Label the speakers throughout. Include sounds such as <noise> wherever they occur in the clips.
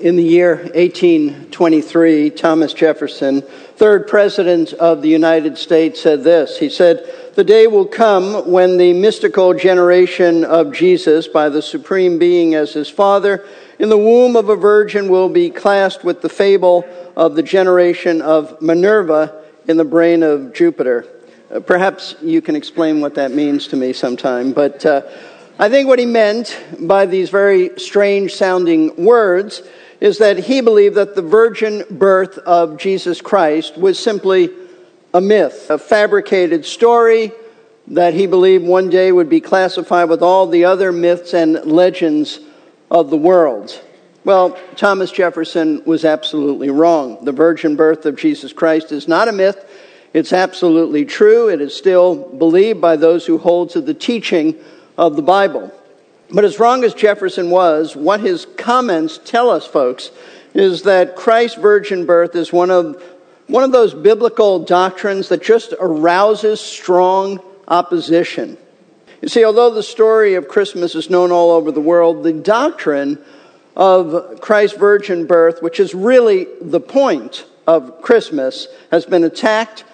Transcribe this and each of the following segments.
Speaker 1: in the year 1823, Thomas Jefferson, third president of the United States, said this. He said, The day will come when the mystical generation of Jesus, by the Supreme Being as his Father, in the womb of a virgin will be classed with the fable of the generation of Minerva in the brain of Jupiter. Uh, perhaps you can explain what that means to me sometime, but uh, I think what he meant by these very strange sounding words is that he believed that the virgin birth of Jesus Christ was simply a myth, a fabricated story that he believed one day would be classified with all the other myths and legends of the world. Well, Thomas Jefferson was absolutely wrong. The virgin birth of Jesus Christ is not a myth. It's absolutely true. It is still believed by those who hold to the teaching of the Bible. But as wrong as Jefferson was, what his comments tell us, folks, is that Christ's virgin birth is one of, one of those biblical doctrines that just arouses strong opposition. You see, although the story of Christmas is known all over the world, the doctrine of Christ's virgin birth, which is really the point of Christmas, has been attacked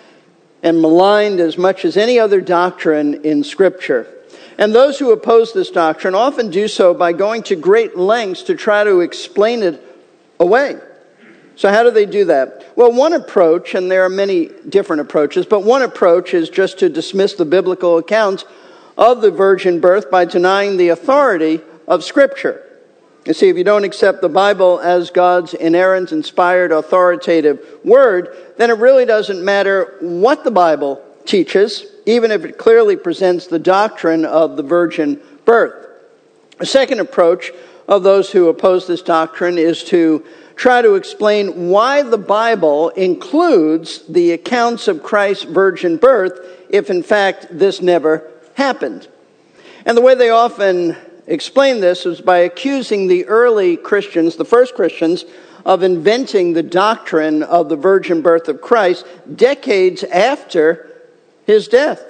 Speaker 1: and maligned as much as any other doctrine in Scripture. And those who oppose this doctrine often do so by going to great lengths to try to explain it away. So, how do they do that? Well, one approach, and there are many different approaches, but one approach is just to dismiss the biblical account of the virgin birth by denying the authority of Scripture. You see, if you don't accept the Bible as God's inerrant, inspired, authoritative word, then it really doesn't matter what the Bible teaches, even if it clearly presents the doctrine of the virgin birth. A second approach of those who oppose this doctrine is to try to explain why the Bible includes the accounts of Christ's virgin birth if, in fact, this never happened. And the way they often explain this is by accusing the early Christians, the first Christians, of inventing the doctrine of the virgin birth of Christ decades after his death.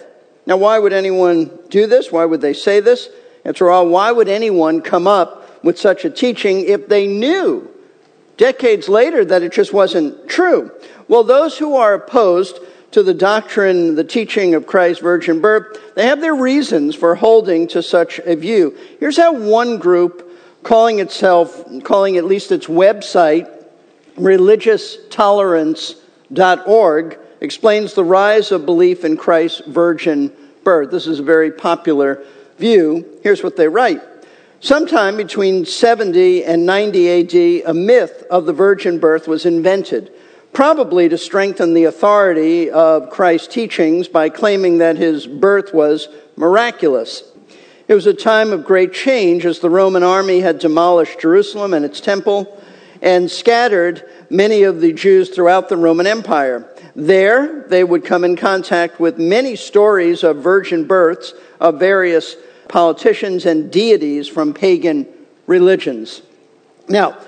Speaker 1: Now, why would anyone do this? Why would they say this? After all, why would anyone come up with such a teaching if they knew decades later that it just wasn't true? Well, those who are opposed to the doctrine, the teaching of Christ's virgin birth, they have their reasons for holding to such a view. Here's how one group, calling itself, calling at least its website, religioustolerance.org, explains the rise of belief in Christ's virgin birth. This is a very popular view. Here's what they write. Sometime between 70 and 90 AD, a myth of the virgin birth was invented, probably to strengthen the authority of Christ's teachings by claiming that his birth was miraculous. It was a time of great change as the Roman army had demolished Jerusalem and its temple and scattered many of the Jews throughout the Roman Empire. There, they would come in contact with many stories of virgin births of various politicians and deities from pagan religions. Now,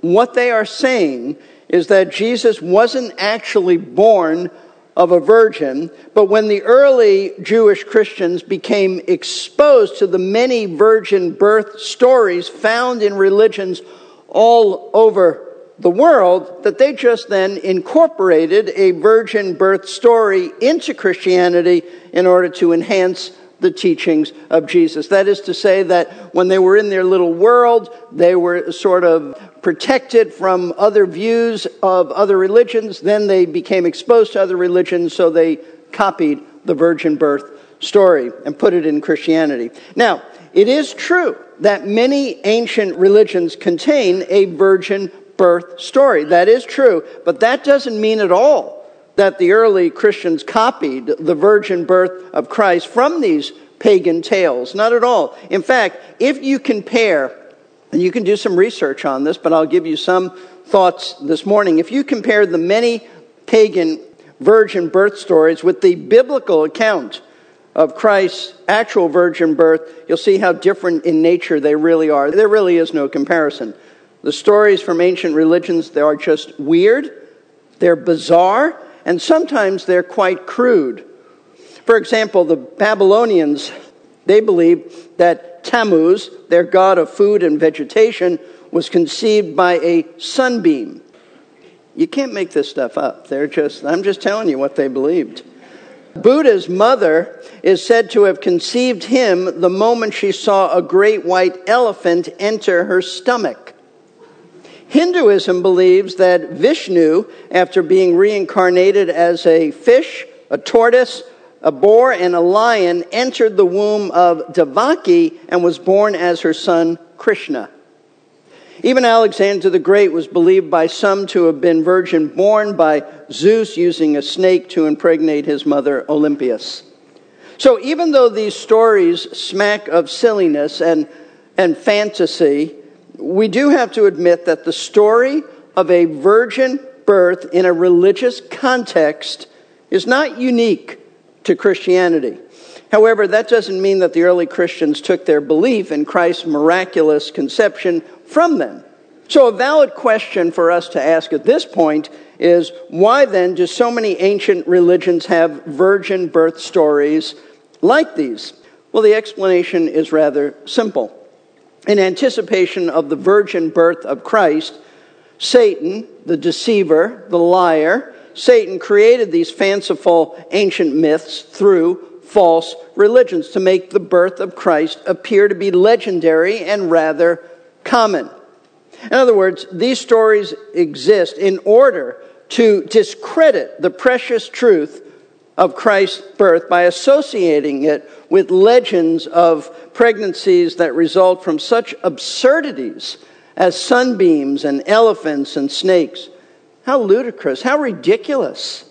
Speaker 1: what they are saying is that Jesus wasn't actually born of a virgin, but when the early Jewish Christians became exposed to the many virgin birth stories found in religions all over the world that they just then incorporated a virgin birth story into Christianity in order to enhance the teachings of Jesus. That is to say, that when they were in their little world, they were sort of protected from other views of other religions. Then they became exposed to other religions, so they copied the virgin birth story and put it in Christianity. Now, it is true that many ancient religions contain a virgin birth story. That is true, but that doesn't mean at all that the early Christians copied the virgin birth of Christ from these pagan tales. Not at all. In fact, if you compare, and you can do some research on this, but I'll give you some thoughts this morning. If you compare the many pagan virgin birth stories with the biblical account of Christ's actual virgin birth, you'll see how different in nature they really are. There really is no comparison. The stories from ancient religions, they are just weird, they're bizarre, and sometimes they're quite crude. For example, the Babylonians They believed that Tammuz, their god of food and vegetation, was conceived by a sunbeam. You can't make this stuff up. They're just, I'm just telling you what they believed. Buddha's mother is said to have conceived him the moment she saw a great white elephant enter her stomach. Hinduism believes that Vishnu, after being reincarnated as a fish, a tortoise, a boar, and a lion, entered the womb of Devaki and was born as her son Krishna. Even Alexander the Great was believed by some to have been virgin born by Zeus using a snake to impregnate his mother Olympias. So even though these stories smack of silliness and, and fantasy, we do have to admit that the story of a virgin birth in a religious context is not unique to Christianity. However, that doesn't mean that the early Christians took their belief in Christ's miraculous conception from them. So, a valid question for us to ask at this point is why then do so many ancient religions have virgin birth stories like these? Well, the explanation is rather simple. In anticipation of the virgin birth of Christ, Satan, the deceiver, the liar, Satan created these fanciful ancient myths through false religions to make the birth of Christ appear to be legendary and rather common. In other words, these stories exist in order to discredit the precious truth of Christ's birth by associating it with legends of pregnancies that result from such absurdities as sunbeams and elephants and snakes. How ludicrous, how ridiculous.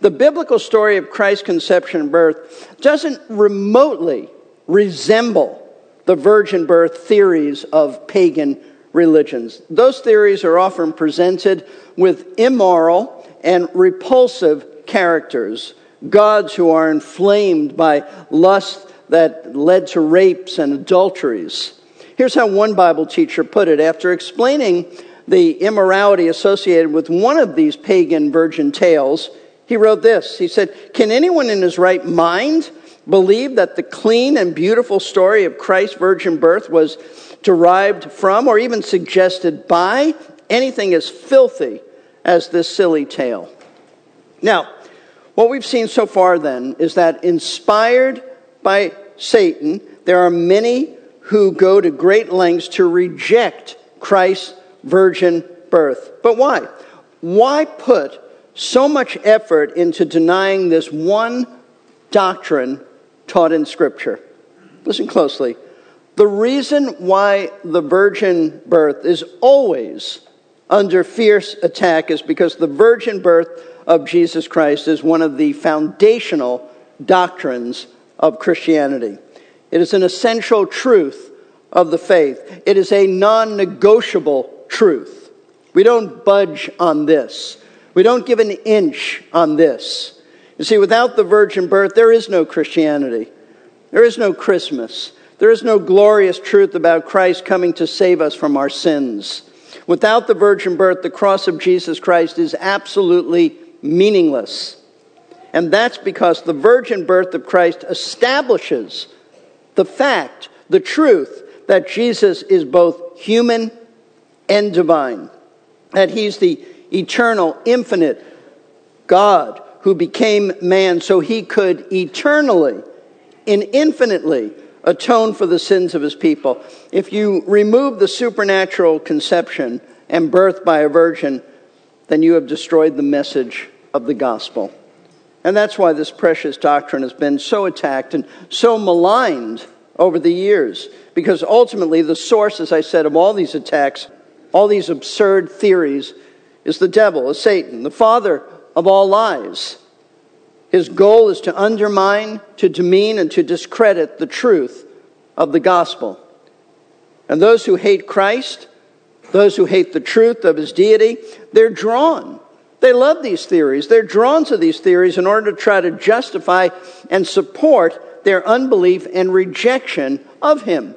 Speaker 1: The biblical story of Christ's conception and birth doesn't remotely resemble the virgin birth theories of pagan religions. Those theories are often presented with immoral and repulsive characters, gods who are inflamed by lust that led to rapes and adulteries. Here's how one Bible teacher put it after explaining the immorality associated with one of these pagan virgin tales. He wrote this He said, Can anyone in his right mind believe that the clean and beautiful story of Christ's virgin birth was derived from or even suggested by anything as filthy as this silly tale. Now, what we've seen so far then is that inspired by Satan, there are many who go to great lengths to reject Christ's virgin birth. But why? Why put so much effort into denying this one doctrine taught in Scripture? Listen closely. The reason why the virgin birth is always under fierce attack is because the virgin birth of Jesus Christ is one of the foundational doctrines of Christianity. It is an essential truth of the faith. It is a non negotiable truth. We don't budge on this. We don't give an inch on this. You see, without the virgin birth, there is no Christianity. There is no Christmas. There is no glorious truth about Christ coming to save us from our sins. Without the virgin birth, the cross of Jesus Christ is absolutely meaningless. And that's because the virgin birth of Christ establishes the fact, the truth, that Jesus is both human and divine. That he's the eternal, infinite God who became man so he could eternally and infinitely atone for the sins of his people. If you remove the supernatural conception and birth by a virgin, then you have destroyed the message of the gospel. And that's why this precious doctrine has been so attacked and so maligned over the years. Because ultimately, the source, as I said, of all these attacks, all these absurd theories, is the devil, is Satan, the father of all lies. His goal is to undermine, to demean, and to discredit the truth of the gospel. And those who hate Christ, those who hate the truth of his deity, they're drawn. They love these theories. They're drawn to these theories in order to try to justify and support their unbelief and rejection of him.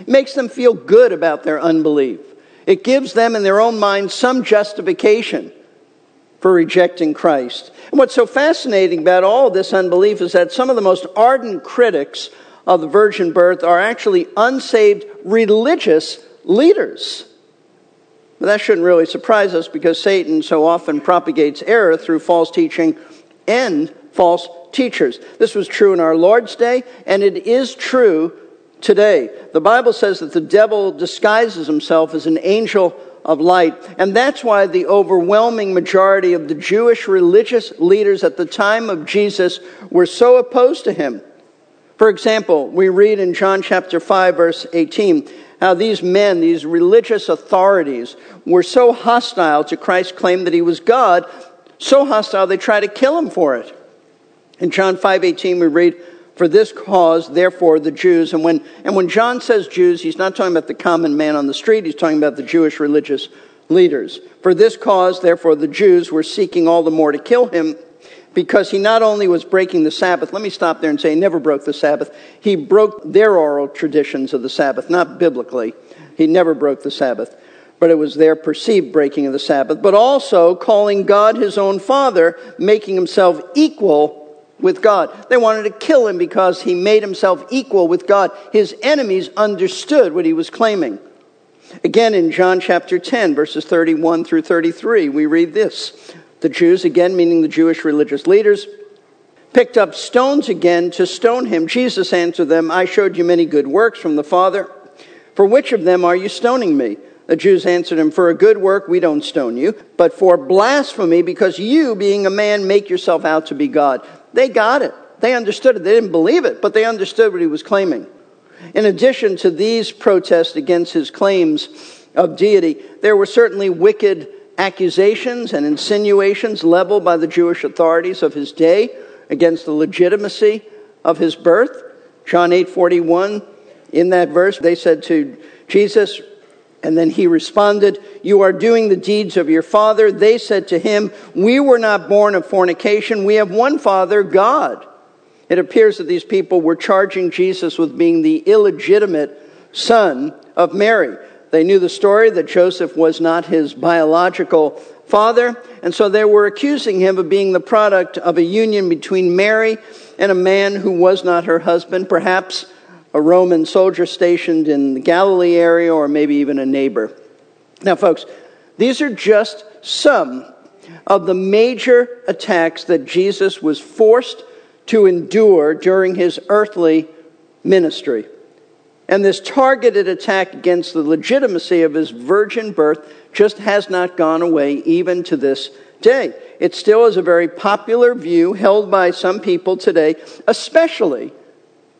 Speaker 1: It makes them feel good about their unbelief. It gives them in their own mind some justification for rejecting Christ. And what's so fascinating about all this unbelief is that some of the most ardent critics of the virgin birth are actually unsaved religious leaders. But that shouldn't really surprise us because Satan so often propagates error through false teaching and false teachers. This was true in our Lord's day, and it is true today. The Bible says that the devil disguises himself as an angel of light, and that's why the overwhelming majority of the Jewish religious leaders at the time of Jesus were so opposed to him. For example, we read in John chapter 5 verse 18 how these men, these religious authorities, were so hostile to Christ's claim that he was God, so hostile they tried to kill him for it. In John 5:18 we read, "For this cause therefore the Jews," and when and when John says Jews, he's not talking about the common man on the street, he's talking about the Jewish religious leaders. For this cause therefore the Jews were seeking all the more to kill him because he not only was breaking the Sabbath, let me stop there and say he never broke the Sabbath. He broke their oral traditions of the Sabbath, not biblically. He never broke the Sabbath, but it was their perceived breaking of the Sabbath, but also calling God his own Father, making himself equal with God. They wanted to kill him because he made himself equal with God. His enemies understood what he was claiming. Again, in John chapter 10, verses 31 through 33, we read this. The Jews, again meaning the Jewish religious leaders, picked up stones again to stone him. Jesus answered them, I showed you many good works from the Father. For which of them are you stoning me? The Jews answered him, For a good work we don't stone you, but for blasphemy, because you, being a man, make yourself out to be God. They got it. They understood it. They didn't believe it, but they understood what he was claiming. In addition to these protests against his claims of deity, there were certainly wicked accusations and insinuations leveled by the Jewish authorities of his day against the legitimacy of his birth. John 8:41 in that verse they said to Jesus and then he responded, You are doing the deeds of your father. They said to him, We were not born of fornication. We have one father, God. It appears that these people were charging Jesus with being the illegitimate son of Mary. They knew the story that Joseph was not his biological father, and so they were accusing him of being the product of a union between Mary and a man who was not her husband, perhaps a Roman soldier stationed in the Galilee area or maybe even a neighbor. Now, folks, these are just some of the major attacks that Jesus was forced to endure during his earthly ministry. And this targeted attack against the legitimacy of his virgin birth just has not gone away even to this day. It still is a very popular view held by some people today, especially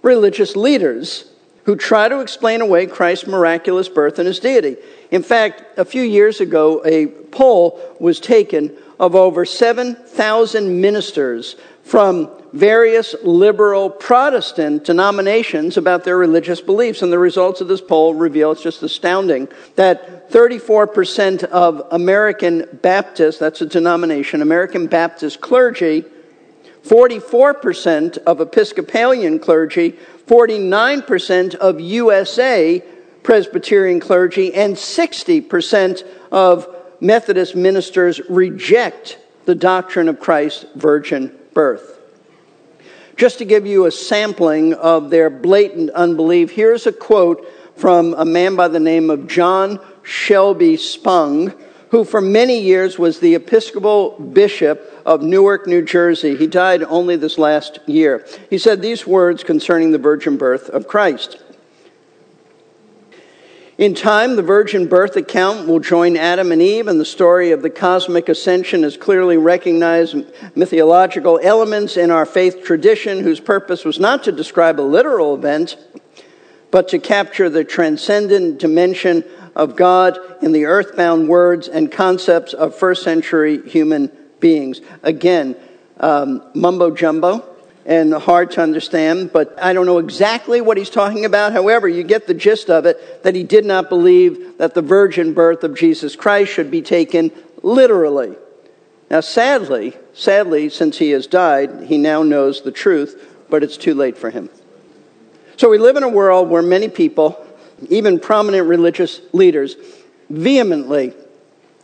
Speaker 1: religious leaders who try to explain away Christ's miraculous birth and his deity. In fact, a few years ago, a poll was taken of over 7,000 ministers from various liberal Protestant denominations about their religious beliefs. And the results of this poll reveal it's just astounding that 34% of American Baptists, that's a denomination, American Baptist clergy, 44% of Episcopalian clergy, 49% of USA Presbyterian clergy, and 60% of Methodist ministers reject the doctrine of Christ's virgin birth. Just to give you a sampling of their blatant unbelief, here's a quote from a man by the name of John Shelby Spong, who for many years was the Episcopal bishop of Newark, New Jersey. He died only this last year. He said these words concerning the virgin birth of Christ. In time, the virgin birth account will join Adam and Eve, and the story of the cosmic ascension is clearly recognized mythological elements in our faith tradition, whose purpose was not to describe a literal event, but to capture the transcendent dimension of God in the earthbound words and concepts of first century human beings. Again, um, mumbo jumbo and hard to understand, but I don't know exactly what he's talking about. However, you get the gist of it that he did not believe that the virgin birth of Jesus Christ should be taken literally. Now, sadly, sadly, since he has died, he now knows the truth, but it's too late for him. So we live in a world where many people, even prominent religious leaders, vehemently,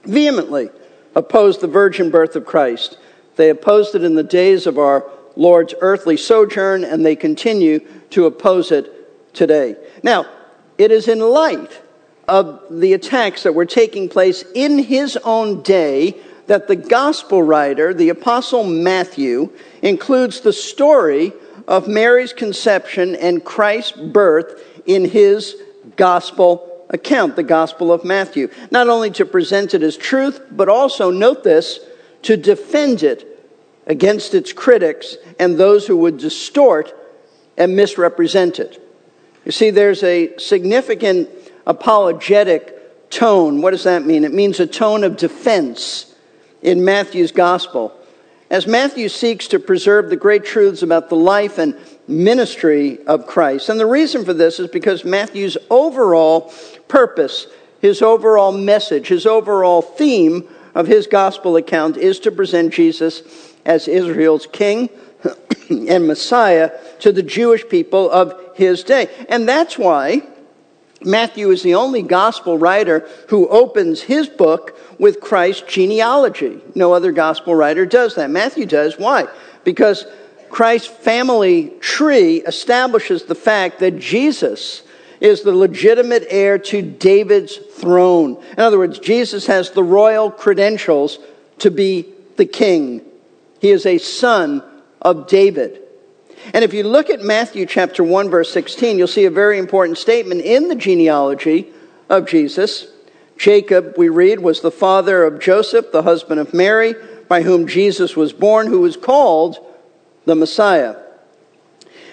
Speaker 1: vehemently opposed the virgin birth of Christ. They opposed it in the days of our Lord's earthly sojourn, and they continue to oppose it today. Now, it is in light of the attacks that were taking place in his own day that the gospel writer, the apostle Matthew, includes the story of Mary's conception and Christ's birth in his gospel account, the Gospel of Matthew. Not only to present it as truth, but also, note this, to defend it against its critics and those who would distort and misrepresent it. You see, there's a significant apologetic tone. What does that mean? It means a tone of defense in Matthew's gospel. As Matthew seeks to preserve the great truths about the life and ministry of Christ. And the reason for this is because Matthew's overall purpose, his overall message, his overall theme of his gospel account is to present Jesus as Israel's king <clears throat> and Messiah to the Jewish people of his day. And that's why Matthew is the only gospel writer who opens his book with Christ's genealogy. No other gospel writer does that. Matthew does. Why? Because Christ's family tree establishes the fact that Jesus is the legitimate heir to David's throne. In other words, Jesus has the royal credentials to be the king. He is a son of David. And if you look at Matthew chapter 1 verse 16, you'll see a very important statement in the genealogy of Jesus. Jacob, we read, was the father of Joseph, the husband of Mary, by whom Jesus was born, who was called the Messiah.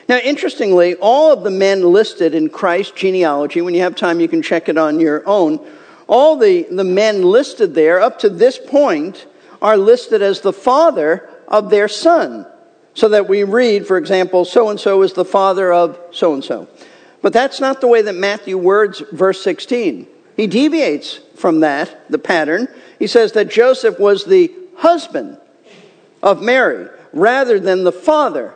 Speaker 1: Now, interestingly, all of the men listed in Christ's genealogy, when you have time, you can check it on your own. All the, the men listed there up to this point are listed as the father of their son. So that we read, for example, so and so is the father of so and so. But that's not the way that Matthew words verse 16. He deviates from that, the pattern. He says that Joseph was the husband of Mary rather than the father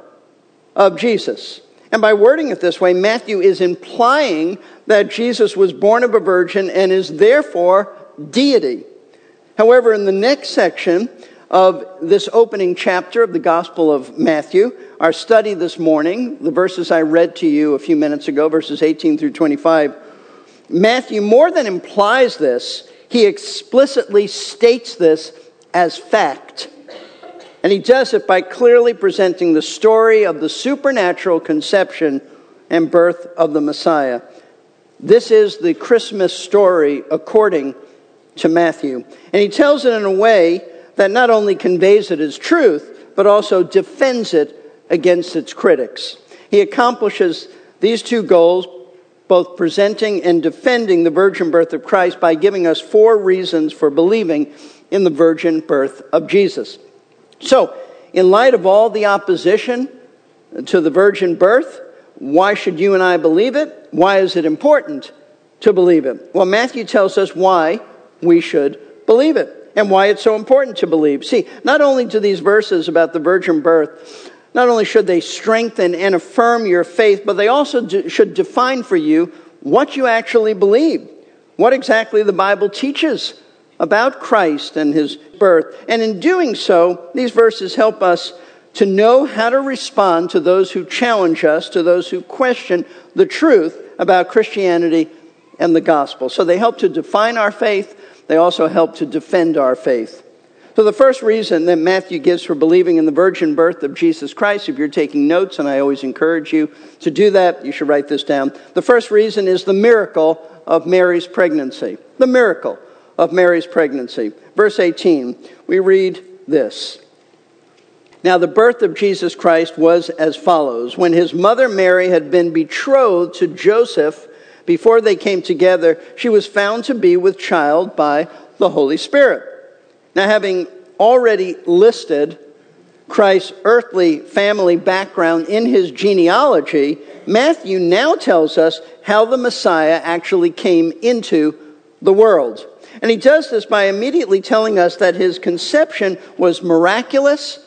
Speaker 1: of Jesus. And by wording it this way, Matthew is implying that Jesus was born of a virgin and is therefore deity. However, in the next section, of this opening chapter of the Gospel of Matthew. Our study this morning, the verses I read to you a few minutes ago, verses 18 through 25, Matthew more than implies this, he explicitly states this as fact. And he does it by clearly presenting the story of the supernatural conception and birth of the Messiah. This is the Christmas story according to Matthew. And he tells it in a way that not only conveys it as truth, but also defends it against its critics. He accomplishes these two goals, both presenting and defending the virgin birth of Christ, by giving us four reasons for believing in the virgin birth of Jesus. So, in light of all the opposition to the virgin birth, why should you and I believe it? Why is it important to believe it? Well, Matthew tells us why we should believe it and why it's so important to believe. See, not only do these verses about the virgin birth, not only should they strengthen and affirm your faith, but they also do, should define for you what you actually believe, what exactly the Bible teaches about Christ and his birth. And in doing so, these verses help us to know how to respond to those who challenge us, to those who question the truth about Christianity and the gospel. So they help to define our faith they also help to defend our faith. So, the first reason that Matthew gives for believing in the virgin birth of Jesus Christ, if you're taking notes, and I always encourage you to do that, you should write this down. The first reason is the miracle of Mary's pregnancy. The miracle of Mary's pregnancy. Verse 18, we read this. Now, the birth of Jesus Christ was as follows. When his mother Mary had been betrothed to Joseph, before they came together, she was found to be with child by the Holy Spirit. Now, having already listed Christ's earthly family background in his genealogy, Matthew now tells us how the Messiah actually came into the world. And he does this by immediately telling us that his conception was miraculous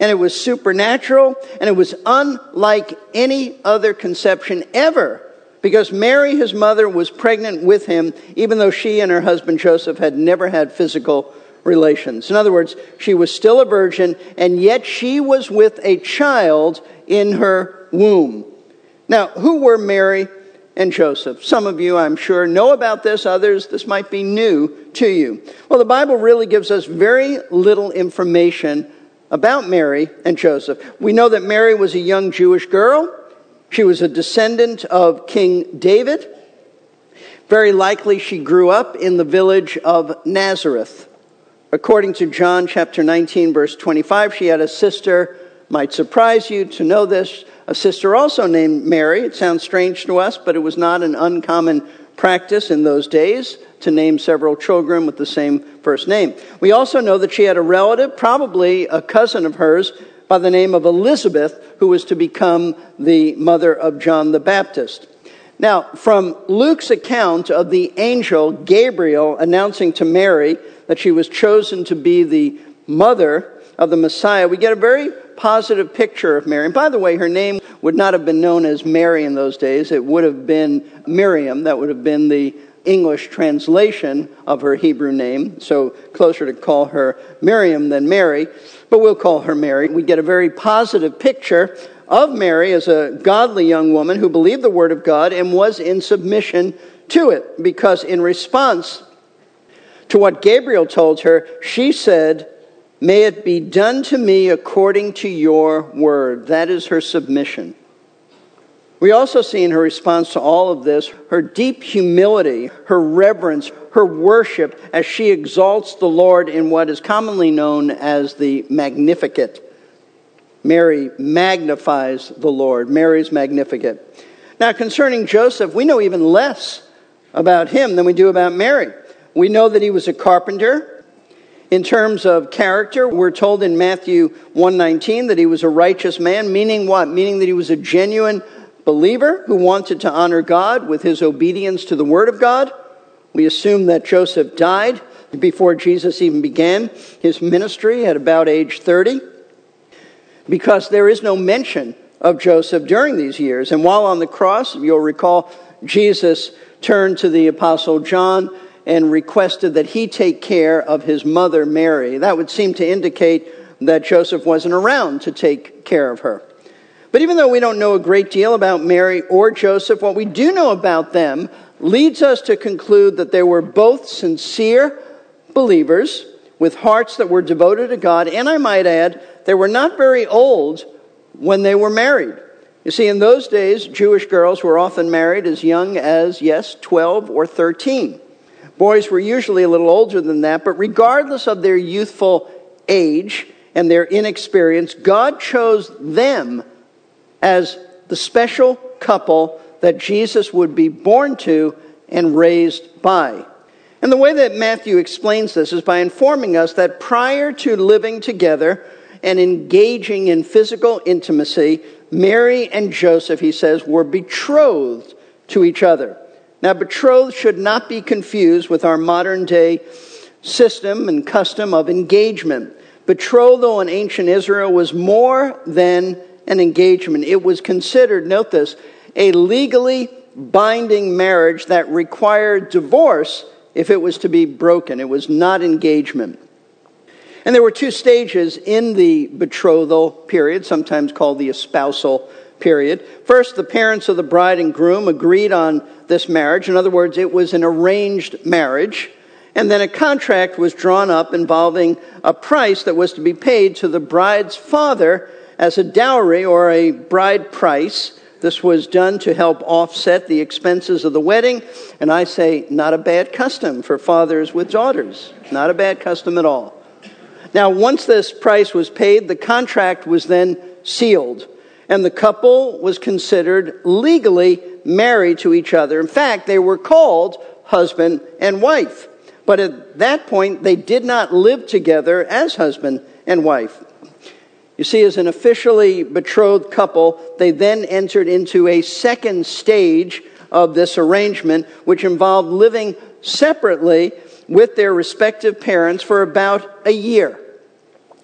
Speaker 1: and it was supernatural and it was unlike any other conception ever because Mary, his mother, was pregnant with him, even though she and her husband Joseph had never had physical relations. In other words, she was still a virgin, and yet she was with a child in her womb. Now, who were Mary and Joseph? Some of you, I'm sure, know about this. Others, this might be new to you. Well, the Bible really gives us very little information about Mary and Joseph. We know that Mary was a young Jewish girl. She was a descendant of King David. Very likely she grew up in the village of Nazareth. According to John chapter 19 verse 25, she had a sister, might surprise you to know this, a sister also named Mary. It sounds strange to us, but it was not an uncommon practice in those days to name several children with the same first name. We also know that she had a relative, probably a cousin of hers, by the name of Elizabeth, who was to become the mother of John the Baptist. Now, from Luke's account of the angel Gabriel announcing to Mary that she was chosen to be the mother of the Messiah, we get a very positive picture of Mary. And by the way, her name would not have been known as Mary in those days. It would have been Miriam. That would have been the English translation of her Hebrew name. So closer to call her Miriam than Mary, but we'll call her Mary. We get a very positive picture of Mary as a godly young woman who believed the word of God and was in submission to it because in response to what Gabriel told her, she said, May it be done to me according to your word. That is her submission. We also see in her response to all of this her deep humility, her reverence, her worship as she exalts the Lord in what is commonly known as the Magnificat. Mary magnifies the Lord. Mary's Magnificat. Now, concerning Joseph, we know even less about him than we do about Mary. We know that he was a carpenter. In terms of character, we're told in Matthew 119 that he was a righteous man, meaning what? Meaning that he was a genuine believer who wanted to honor God with his obedience to the word of God. We assume that Joseph died before Jesus even began his ministry at about age 30 because there is no mention of Joseph during these years. And while on the cross, you'll recall Jesus turned to the apostle John and requested that he take care of his mother Mary. That would seem to indicate that Joseph wasn't around to take care of her. But even though we don't know a great deal about Mary or Joseph, what we do know about them leads us to conclude that they were both sincere believers with hearts that were devoted to God. And I might add, they were not very old when they were married. You see, in those days, Jewish girls were often married as young as, yes, 12 or 13. Boys were usually a little older than that, but regardless of their youthful age and their inexperience, God chose them as the special couple that Jesus would be born to and raised by. And the way that Matthew explains this is by informing us that prior to living together and engaging in physical intimacy, Mary and Joseph, he says, were betrothed to each other. Now, betrothed should not be confused with our modern day system and custom of engagement. Betrothal in ancient Israel was more than an engagement. It was considered, note this, a legally binding marriage that required divorce if it was to be broken. It was not engagement. And there were two stages in the betrothal period, sometimes called the espousal period. First, the parents of the bride and groom agreed on this marriage. In other words, it was an arranged marriage. And then a contract was drawn up involving a price that was to be paid to the bride's father as a dowry or a bride price. This was done to help offset the expenses of the wedding. And I say, not a bad custom for fathers with daughters. Not a bad custom at all. Now, once this price was paid, the contract was then sealed and the couple was considered legally married to each other. In fact, they were called husband and wife. But at that point, they did not live together as husband and wife. You see, as an officially betrothed couple, they then entered into a second stage of this arrangement, which involved living separately with their respective parents for about a year.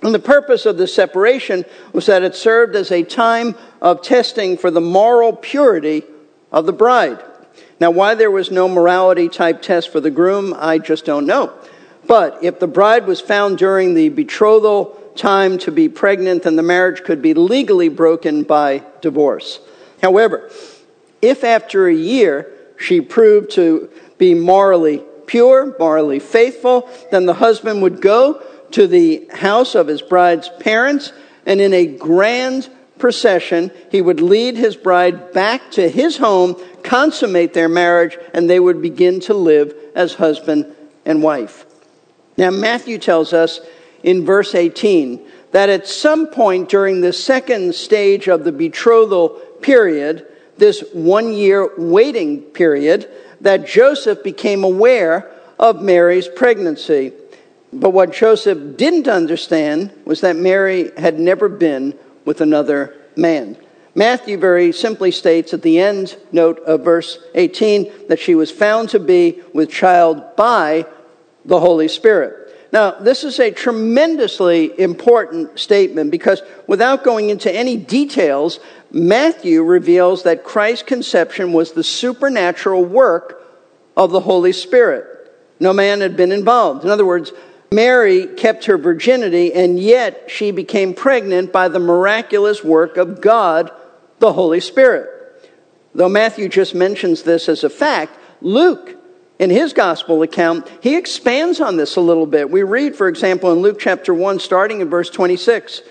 Speaker 1: And the purpose of the separation was that it served as a time of testing for the moral purity of the bride. Now, why there was no morality type test for the groom, I just don't know. But if the bride was found during the betrothal time to be pregnant, then the marriage could be legally broken by divorce. However, if after a year she proved to be morally pure, morally faithful, then the husband would go to the house of his bride's parents and in a grand procession, he would lead his bride back to his home, consummate their marriage, and they would begin to live as husband and wife. Now, Matthew tells us in verse 18 that at some point during the second stage of the betrothal period, this one year waiting period, that Joseph became aware of Mary's pregnancy. But what Joseph didn't understand was that Mary had never been with another man. Matthew very simply states at the end note of verse 18 that she was found to be with child by the Holy Spirit. Now, this is a tremendously important statement because without going into any details, Matthew reveals that Christ's conception was the supernatural work of the Holy Spirit. No man had been involved. In other words, Mary kept her virginity, and yet she became pregnant by the miraculous work of God, the Holy Spirit. Though Matthew just mentions this as a fact, Luke, in his gospel account, he expands on this a little bit. We read, for example, in Luke chapter 1, starting in verse 26.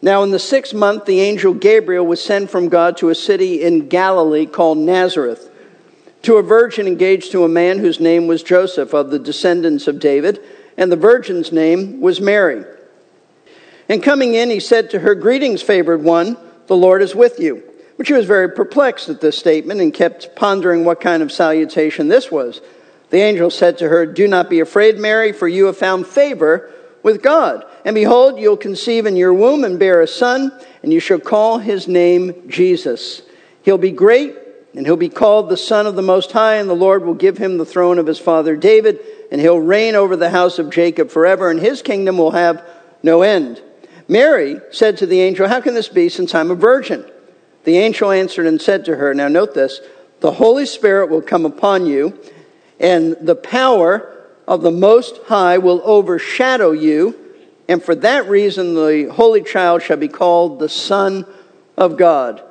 Speaker 1: Now, in the sixth month, the angel Gabriel was sent from God to a city in Galilee called Nazareth, to a virgin engaged to a man whose name was Joseph, of the descendants of David and the virgin's name was Mary. And coming in, he said to her, Greetings, favored one, the Lord is with you. But she was very perplexed at this statement and kept pondering what kind of salutation this was. The angel said to her, Do not be afraid, Mary, for you have found favor with God. And behold, you'll conceive in your womb and bear a son, and you shall call his name Jesus. He'll be great, and he'll be called the Son of the Most High, and the Lord will give him the throne of his father David and he'll reign over the house of Jacob forever, and his kingdom will have no end. Mary said to the angel, How can this be since I'm a virgin? The angel answered and said to her, Now note this, the Holy Spirit will come upon you, and the power of the Most High will overshadow you, and for that reason the Holy Child shall be called the Son of God.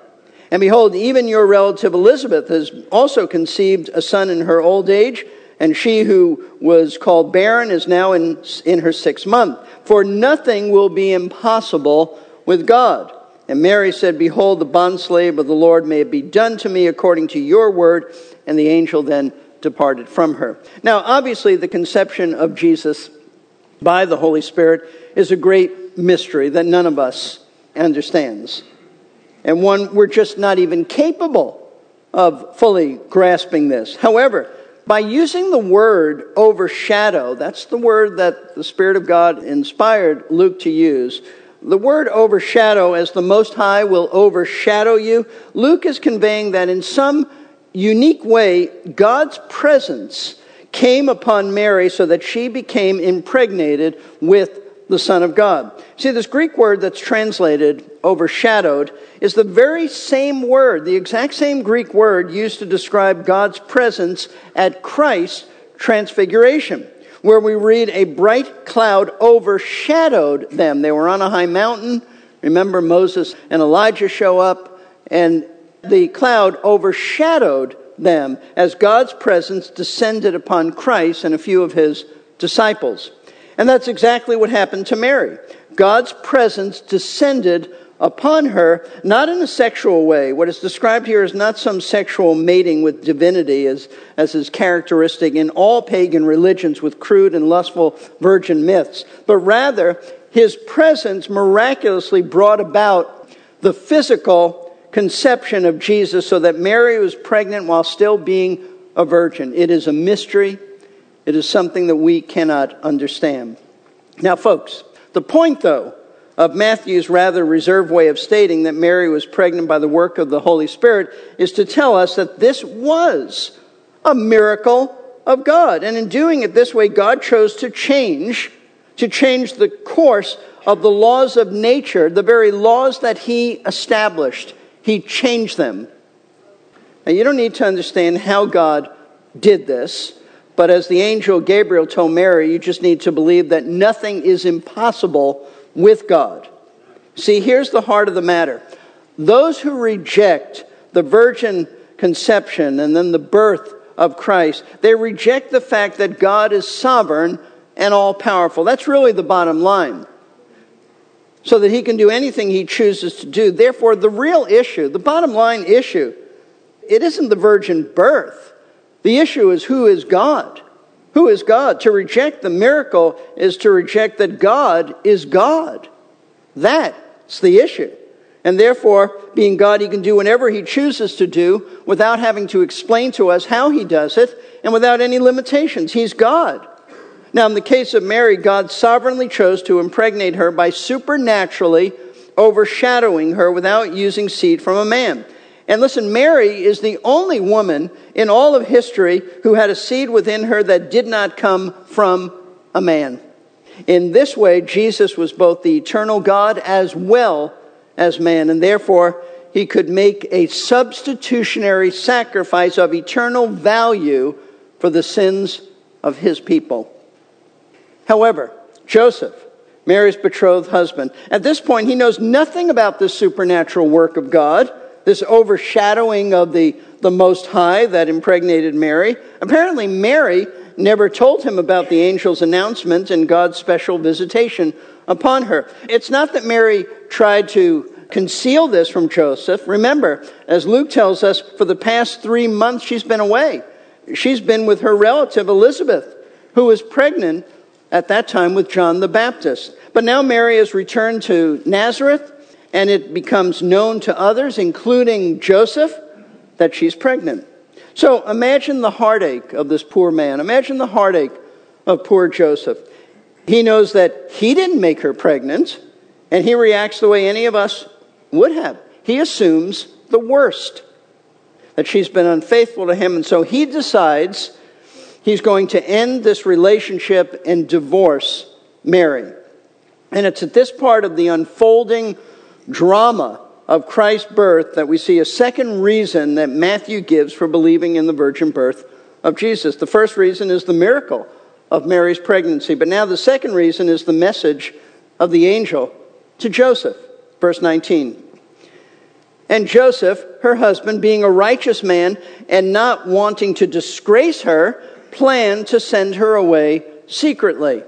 Speaker 1: And behold, even your relative Elizabeth has also conceived a son in her old age and she who was called barren is now in, in her sixth month. For nothing will be impossible with God. And Mary said, Behold, the bondslave of the Lord, may it be done to me according to your word. And the angel then departed from her. Now, obviously, the conception of Jesus by the Holy Spirit is a great mystery that none of us understands. And one we're just not even capable of fully grasping this. However, by using the word overshadow, that's the word that the Spirit of God inspired Luke to use. The word overshadow, as the Most High will overshadow you, Luke is conveying that in some unique way, God's presence came upon Mary so that she became impregnated with the Son of God. See, this Greek word that's translated overshadowed is the very same word, the exact same Greek word used to describe God's presence at Christ's transfiguration, where we read a bright cloud overshadowed them. They were on a high mountain. Remember, Moses and Elijah show up, and the cloud overshadowed them as God's presence descended upon Christ and a few of his disciples. And that's exactly what happened to Mary. God's presence descended upon her, not in a sexual way. What is described here is not some sexual mating with divinity, as, as is characteristic in all pagan religions with crude and lustful virgin myths, but rather, his presence miraculously brought about the physical conception of Jesus so that Mary was pregnant while still being a virgin. It is a mystery. It is something that we cannot understand. Now, folks, the point, though, of Matthew's rather reserved way of stating that Mary was pregnant by the work of the Holy Spirit is to tell us that this was a miracle of God. And in doing it this way, God chose to change, to change the course of the laws of nature, the very laws that He established. He changed them. Now, you don't need to understand how God did this. But as the angel Gabriel told Mary, you just need to believe that nothing is impossible with God. See, here's the heart of the matter. Those who reject the virgin conception and then the birth of Christ, they reject the fact that God is sovereign and all powerful. That's really the bottom line. So that he can do anything he chooses to do. Therefore, the real issue, the bottom line issue, it isn't the virgin birth. The issue is who is God? Who is God? To reject the miracle is to reject that God is God. That's the issue. And therefore, being God, he can do whatever he chooses to do without having to explain to us how he does it and without any limitations. He's God. Now, in the case of Mary, God sovereignly chose to impregnate her by supernaturally overshadowing her without using seed from a man. And listen, Mary is the only woman in all of history who had a seed within her that did not come from a man. In this way, Jesus was both the eternal God as well as man, and therefore he could make a substitutionary sacrifice of eternal value for the sins of his people. However, Joseph, Mary's betrothed husband, at this point he knows nothing about this supernatural work of God this overshadowing of the, the Most High that impregnated Mary. Apparently, Mary never told him about the angel's announcement and God's special visitation upon her. It's not that Mary tried to conceal this from Joseph. Remember, as Luke tells us, for the past three months she's been away. She's been with her relative Elizabeth, who is pregnant at that time with John the Baptist. But now Mary has returned to Nazareth and it becomes known to others, including Joseph, that she's pregnant. So imagine the heartache of this poor man. Imagine the heartache of poor Joseph. He knows that he didn't make her pregnant, and he reacts the way any of us would have. He assumes the worst that she's been unfaithful to him, and so he decides he's going to end this relationship and divorce Mary. And it's at this part of the unfolding drama of Christ's birth that we see a second reason that Matthew gives for believing in the virgin birth of Jesus. The first reason is the miracle of Mary's pregnancy, but now the second reason is the message of the angel to Joseph. Verse 19. And Joseph, her husband, being a righteous man and not wanting to disgrace her, planned to send her away secretly.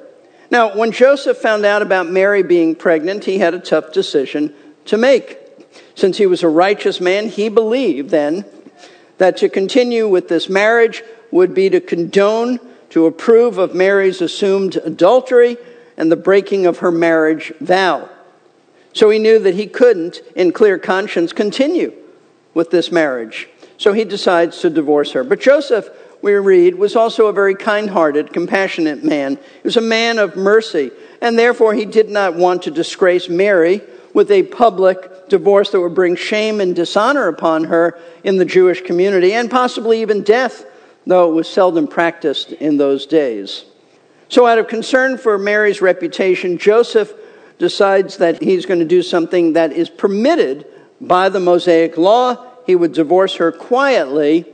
Speaker 1: Now, when Joseph found out about Mary being pregnant, he had a tough decision to make. Since he was a righteous man, he believed then that to continue with this marriage would be to condone, to approve of Mary's assumed adultery and the breaking of her marriage vow. So he knew that he couldn't, in clear conscience, continue with this marriage. So he decides to divorce her. But Joseph, we read, was also a very kind hearted, compassionate man. He was a man of mercy, and therefore he did not want to disgrace Mary with a public divorce that would bring shame and dishonor upon her in the Jewish community, and possibly even death, though it was seldom practiced in those days. So, out of concern for Mary's reputation, Joseph decides that he's going to do something that is permitted by the Mosaic law. He would divorce her quietly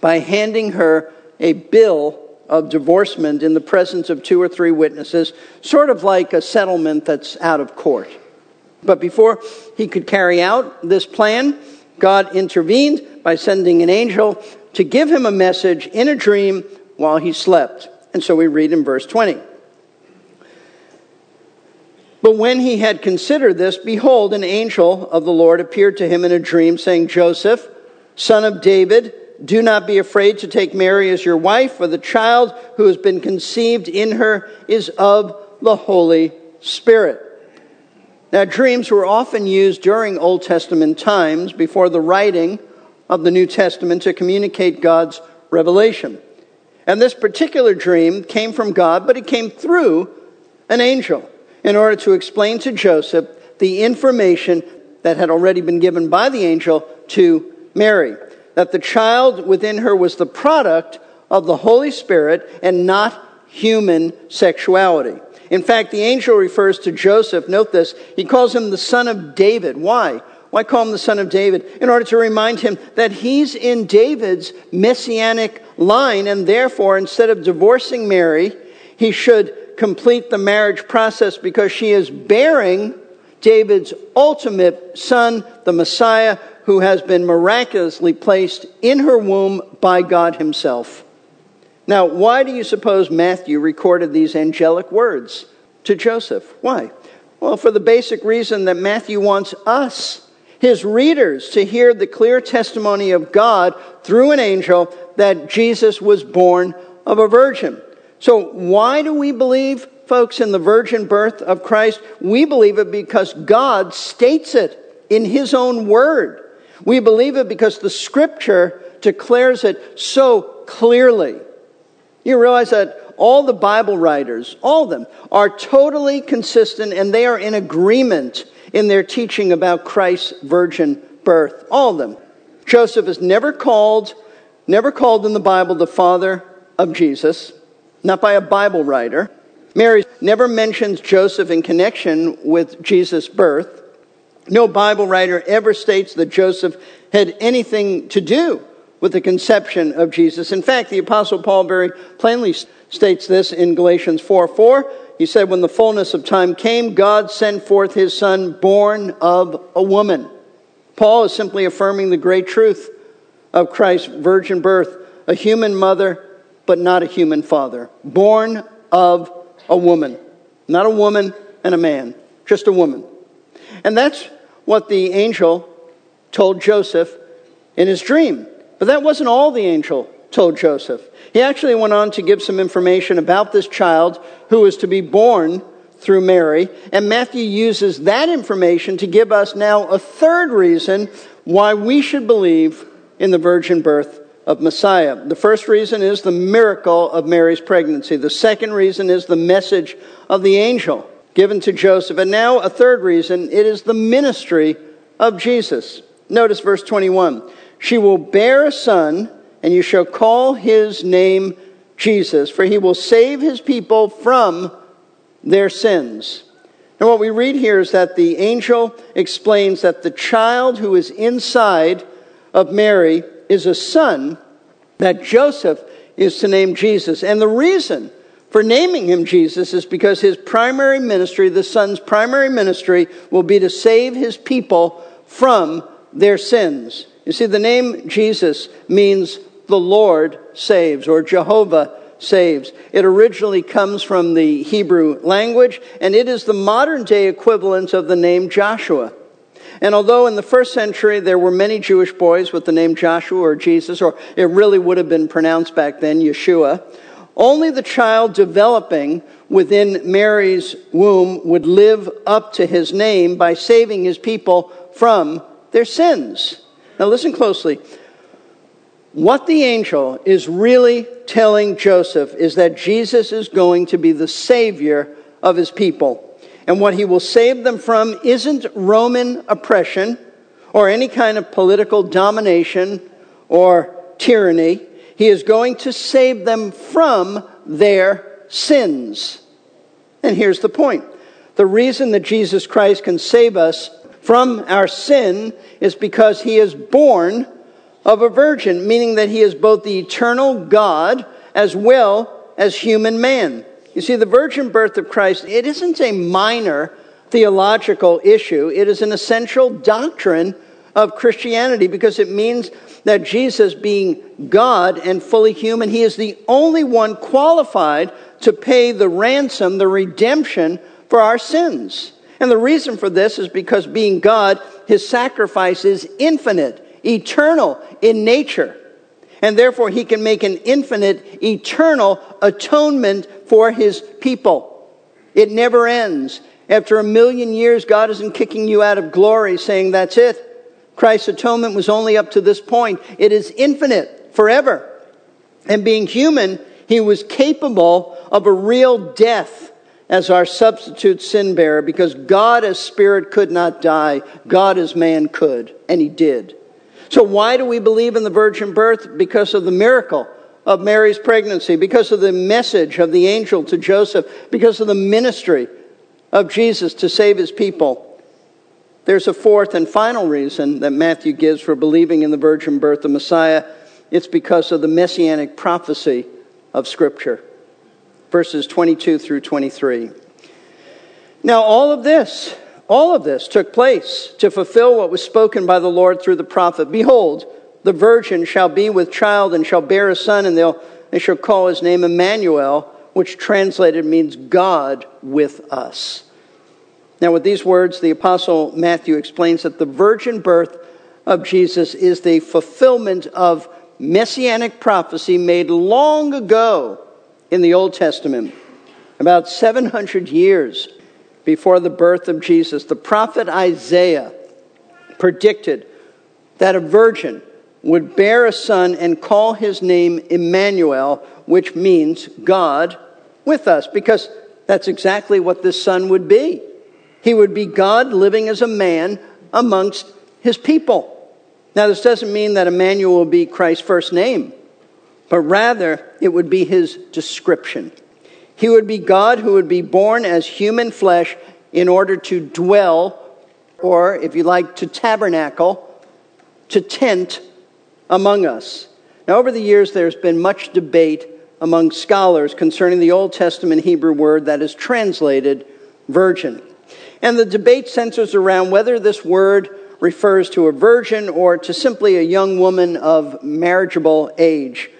Speaker 1: by handing her a bill of divorcement in the presence of two or three witnesses, sort of like a settlement that's out of court. But before he could carry out this plan, God intervened by sending an angel to give him a message in a dream while he slept. And so we read in verse 20. But when he had considered this, behold, an angel of the Lord appeared to him in a dream, saying, Joseph, son of David, do not be afraid to take Mary as your wife, for the child who has been conceived in her is of the Holy Spirit. Now, dreams were often used during Old Testament times before the writing of the New Testament to communicate God's revelation. And this particular dream came from God, but it came through an angel in order to explain to Joseph the information that had already been given by the angel to Mary that the child within her was the product of the Holy Spirit and not human sexuality. In fact, the angel refers to Joseph, note this, he calls him the son of David. Why? Why call him the son of David? In order to remind him that he's in David's messianic line, and therefore, instead of divorcing Mary, he should complete the marriage process because she is bearing David's ultimate son, the Messiah, who has been miraculously placed in her womb by God Himself. Now, why do you suppose Matthew recorded these angelic words to Joseph? Why? Well, for the basic reason that Matthew wants us, his readers, to hear the clear testimony of God through an angel that Jesus was born of a virgin. So, why do we believe, folks, in the virgin birth of Christ? We believe it because God states it in his own word. We believe it because the scripture declares it so clearly. You realize that all the Bible writers, all of them, are totally consistent and they are in agreement in their teaching about Christ's virgin birth. All of them. Joseph is never called, never called in the Bible the father of Jesus, not by a Bible writer. Mary never mentions Joseph in connection with Jesus' birth. No Bible writer ever states that Joseph had anything to do with the conception of Jesus. In fact, the Apostle Paul very plainly states this in Galatians 4 4. He said, When the fullness of time came, God sent forth his Son, born of a woman. Paul is simply affirming the great truth of Christ's virgin birth a human mother, but not a human father. Born of a woman. Not a woman and a man, just a woman. And that's what the angel told Joseph in his dream. But that wasn't all the angel told Joseph. He actually went on to give some information about this child who was to be born through Mary. And Matthew uses that information to give us now a third reason why we should believe in the virgin birth of Messiah. The first reason is the miracle of Mary's pregnancy. The second reason is the message of the angel given to Joseph. And now, a third reason it is the ministry of Jesus. Notice verse 21 She will bear a son, and you shall call his name Jesus, for he will save his people from their sins. And what we read here is that the angel explains that the child who is inside of Mary is a son that Joseph is to name Jesus. And the reason for naming him Jesus is because his primary ministry, the Son's primary ministry, will be to save his people from their sins. You see, the name Jesus means the Lord saves or Jehovah saves. It originally comes from the Hebrew language, and it is the modern day equivalent of the name Joshua. And although in the first century there were many Jewish boys with the name Joshua or Jesus, or it really would have been pronounced back then Yeshua, only the child developing within Mary's womb would live up to his name by saving his people from their sins. Now, listen closely. What the angel is really telling Joseph is that Jesus is going to be the Savior of his people. And what he will save them from isn't Roman oppression or any kind of political domination or tyranny. He is going to save them from their sins. And here's the point the reason that Jesus Christ can save us from our sin is because he is born of a virgin, meaning that he is both the eternal God as well as human man. You see, the virgin birth of Christ, it isn't a minor theological issue, it is an essential doctrine of Christianity because it means that Jesus, being God and fully human, he is the only one qualified to pay the ransom, the redemption for our sins. And the reason for this is because being God, his sacrifice is infinite, eternal in nature. And therefore, he can make an infinite, eternal atonement for his people. It never ends. After a million years, God isn't kicking you out of glory saying, That's it. Christ's atonement was only up to this point. It is infinite, forever. And being human, he was capable of a real death as our substitute sin bearer because God as spirit could not die. God as man could, and he did. So why do we believe in the virgin birth? Because of the miracle of Mary's pregnancy, because of the message of the angel to Joseph, because of the ministry of Jesus to save his people. There's a fourth and final reason that Matthew gives for believing in the virgin birth of Messiah, it's because of the messianic prophecy of Scripture. Verses 22 through 23. Now, all of this, all of this took place to fulfill what was spoken by the Lord through the prophet. Behold, the virgin shall be with child and shall bear a son, and they'll, they shall call his name Emmanuel, which translated means God with us. Now, with these words, the Apostle Matthew explains that the virgin birth of Jesus is the fulfillment of messianic prophecy made long ago in the Old Testament, about 700 years before the birth of Jesus. The prophet Isaiah predicted that a virgin would bear a son and call his name Emmanuel, which means God with us, because that's exactly what this son would be. He would be God living as a man amongst his people. Now, this doesn't mean that Emmanuel will be Christ's first name, but rather it would be his description. He would be God who would be born as human flesh in order to dwell, or if you like, to tabernacle, to tent among us. Now, over the years, there's been much debate among scholars concerning the Old Testament Hebrew word that is translated virgin. And the debate centers around whether this word refers to a virgin or to simply a young woman of marriageable age.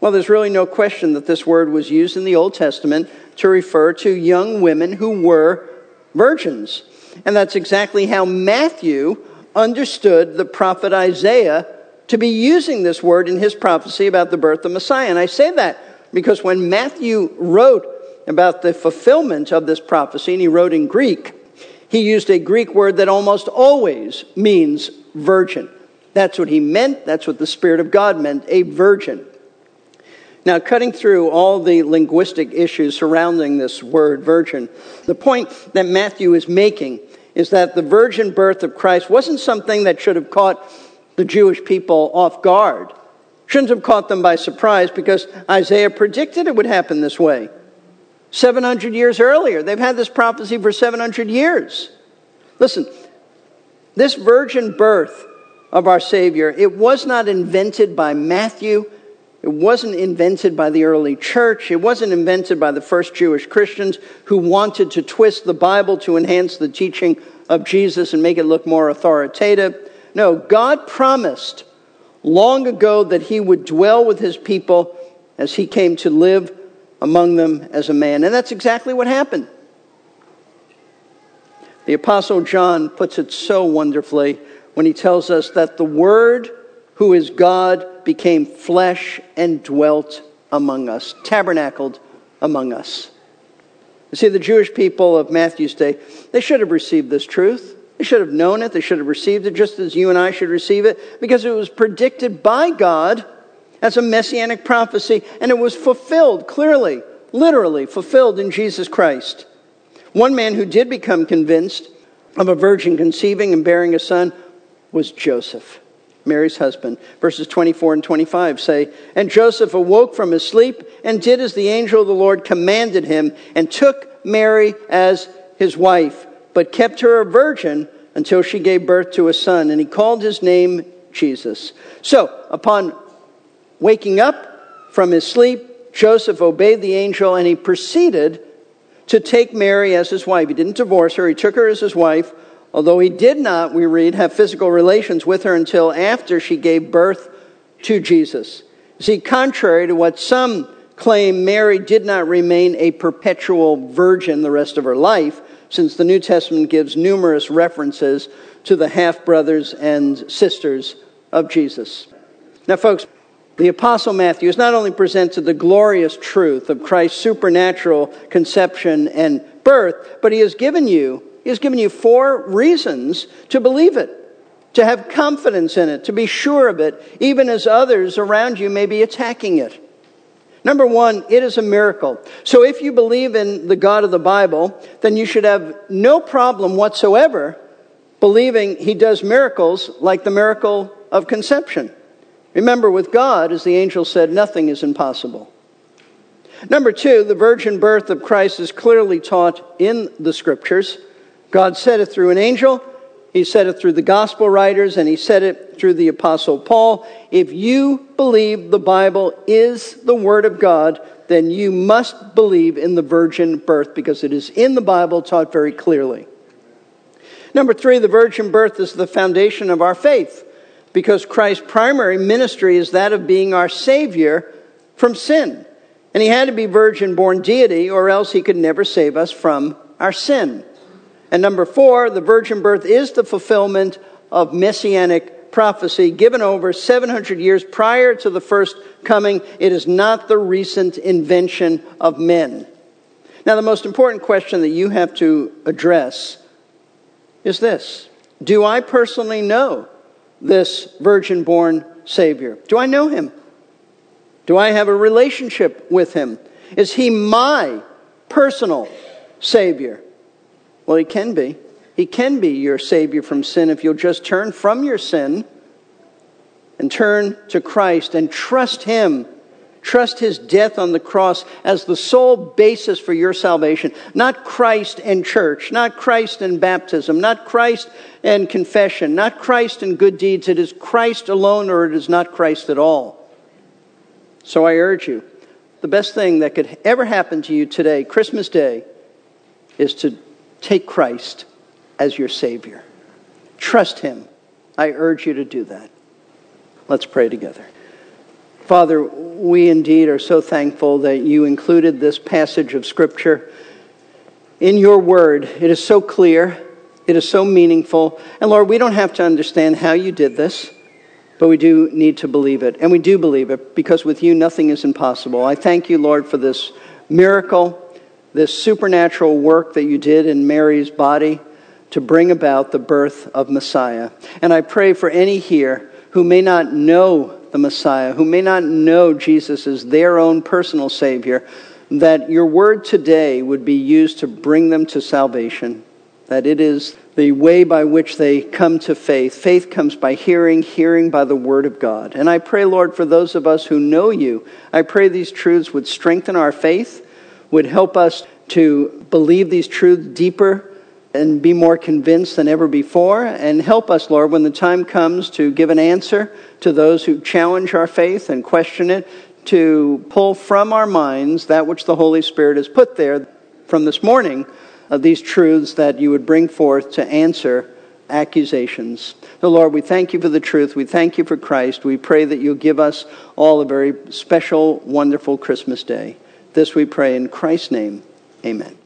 Speaker 1: Well, there's really no question that this word was used in the Old Testament to refer to young women who were virgins. And that's exactly how Matthew understood the prophet Isaiah to be using this word in his prophecy about the birth of Messiah. And I say that because when Matthew wrote about the fulfillment of this prophecy, and he wrote in Greek, he used a Greek word that almost always means virgin. That's what he meant. That's what the Spirit of God meant, a virgin. Now, cutting through all the linguistic issues surrounding this word virgin, the point that Matthew is making is that the virgin birth of Christ wasn't something that should have caught the Jewish people off guard. Shouldn't have caught them by surprise because Isaiah predicted it would happen this way. 700 years earlier. They've had this prophecy for 700 years. Listen, this virgin birth of our Savior, it was not invented by Matthew. It wasn't invented by the early church. It wasn't invented by the first Jewish Christians who wanted to twist the Bible to enhance the teaching of Jesus and make it look more authoritative. No, God promised long ago that He would dwell with His people as He came to live among them as a man. And that's exactly what happened. The Apostle John puts it so wonderfully when he tells us that the Word, who is God, became flesh and dwelt among us, tabernacled among us. You see, the Jewish people of Matthew's day, they should have received this truth. They should have known it. They should have received it just as you and I should receive it because it was predicted by God as a messianic prophecy, and it was fulfilled clearly, literally fulfilled in Jesus Christ. One man who did become convinced of a virgin conceiving and bearing a son was Joseph, Mary's husband. Verses 24 and 25 say, And Joseph awoke from his sleep and did as the angel of the Lord commanded him, and took Mary as his wife, but kept her a virgin until she gave birth to a son, and he called his name Jesus. So, upon Waking up from his sleep, Joseph obeyed the angel and he proceeded to take Mary as his wife. He didn't divorce her, he took her as his wife, although he did not, we read, have physical relations with her until after she gave birth to Jesus. See, contrary to what some claim, Mary did not remain a perpetual virgin the rest of her life, since the New Testament gives numerous references to the half brothers and sisters of Jesus. Now, folks, the Apostle Matthew has not only presented the glorious truth of Christ's supernatural conception and birth, but he has given you, he has given you four reasons to believe it, to have confidence in it, to be sure of it, even as others around you may be attacking it. Number one, it is a miracle. So if you believe in the God of the Bible, then you should have no problem whatsoever believing he does miracles like the miracle of conception. Remember, with God, as the angel said, nothing is impossible. Number two, the virgin birth of Christ is clearly taught in the scriptures. God said it through an angel, He said it through the gospel writers and he said it through the apostle Paul. If you believe the Bible is the word of God, then you must believe in the virgin birth because it is in the Bible taught very clearly. Number three, the virgin birth is the foundation of our faith because Christ's primary ministry is that of being our Savior from sin. And he had to be virgin born deity, or else he could never save us from our sin. And number four, the virgin birth is the fulfillment of messianic prophecy given over 700 years prior to the first coming. It is not the recent invention of men. Now, the most important question that you have to address is this Do I personally know this virgin born Savior? Do I know him? Do I have a relationship with him? Is he my personal Savior? Well, he can be. He can be your Savior from sin if you'll just turn from your sin and turn to Christ and trust Him. Trust His death on the cross as the sole basis for your salvation. Not Christ and church, not Christ and baptism, not Christ and confession, not Christ and good deeds. It is Christ alone or it is not Christ at all. So I urge you, the best thing that could ever happen to you today, Christmas Day, is to Take Christ as your Savior. Trust Him. I urge you to do that. Let's pray together. Father, we indeed are so thankful that you included this passage of Scripture in your word. It is so clear, it is so meaningful. And Lord, we don't have to understand how you did this, but we do need to believe it. And we do believe it because with you nothing is impossible. I thank you, Lord, for this miracle this supernatural work that you did in Mary's body to bring about the birth of Messiah. And I pray for any here who may not know the Messiah, who may not know Jesus as their own personal Savior, that your word today would be used to bring them to salvation, that it is the way by which they come to faith. Faith comes by hearing, hearing by the word of God. And I pray, Lord, for those of us who know you, I pray these truths would strengthen our faith would help us to believe these truths deeper and be more convinced than ever before. And help us, Lord, when the time comes to give an answer to those who challenge our faith and question it, to pull from our minds that which the Holy Spirit has put there from this morning of these truths that you would bring forth to answer accusations. So, Lord, we thank you for the truth. We thank you for Christ. We pray that you'll give us all a very special, wonderful Christmas day. This we pray in Christ's name. Amen.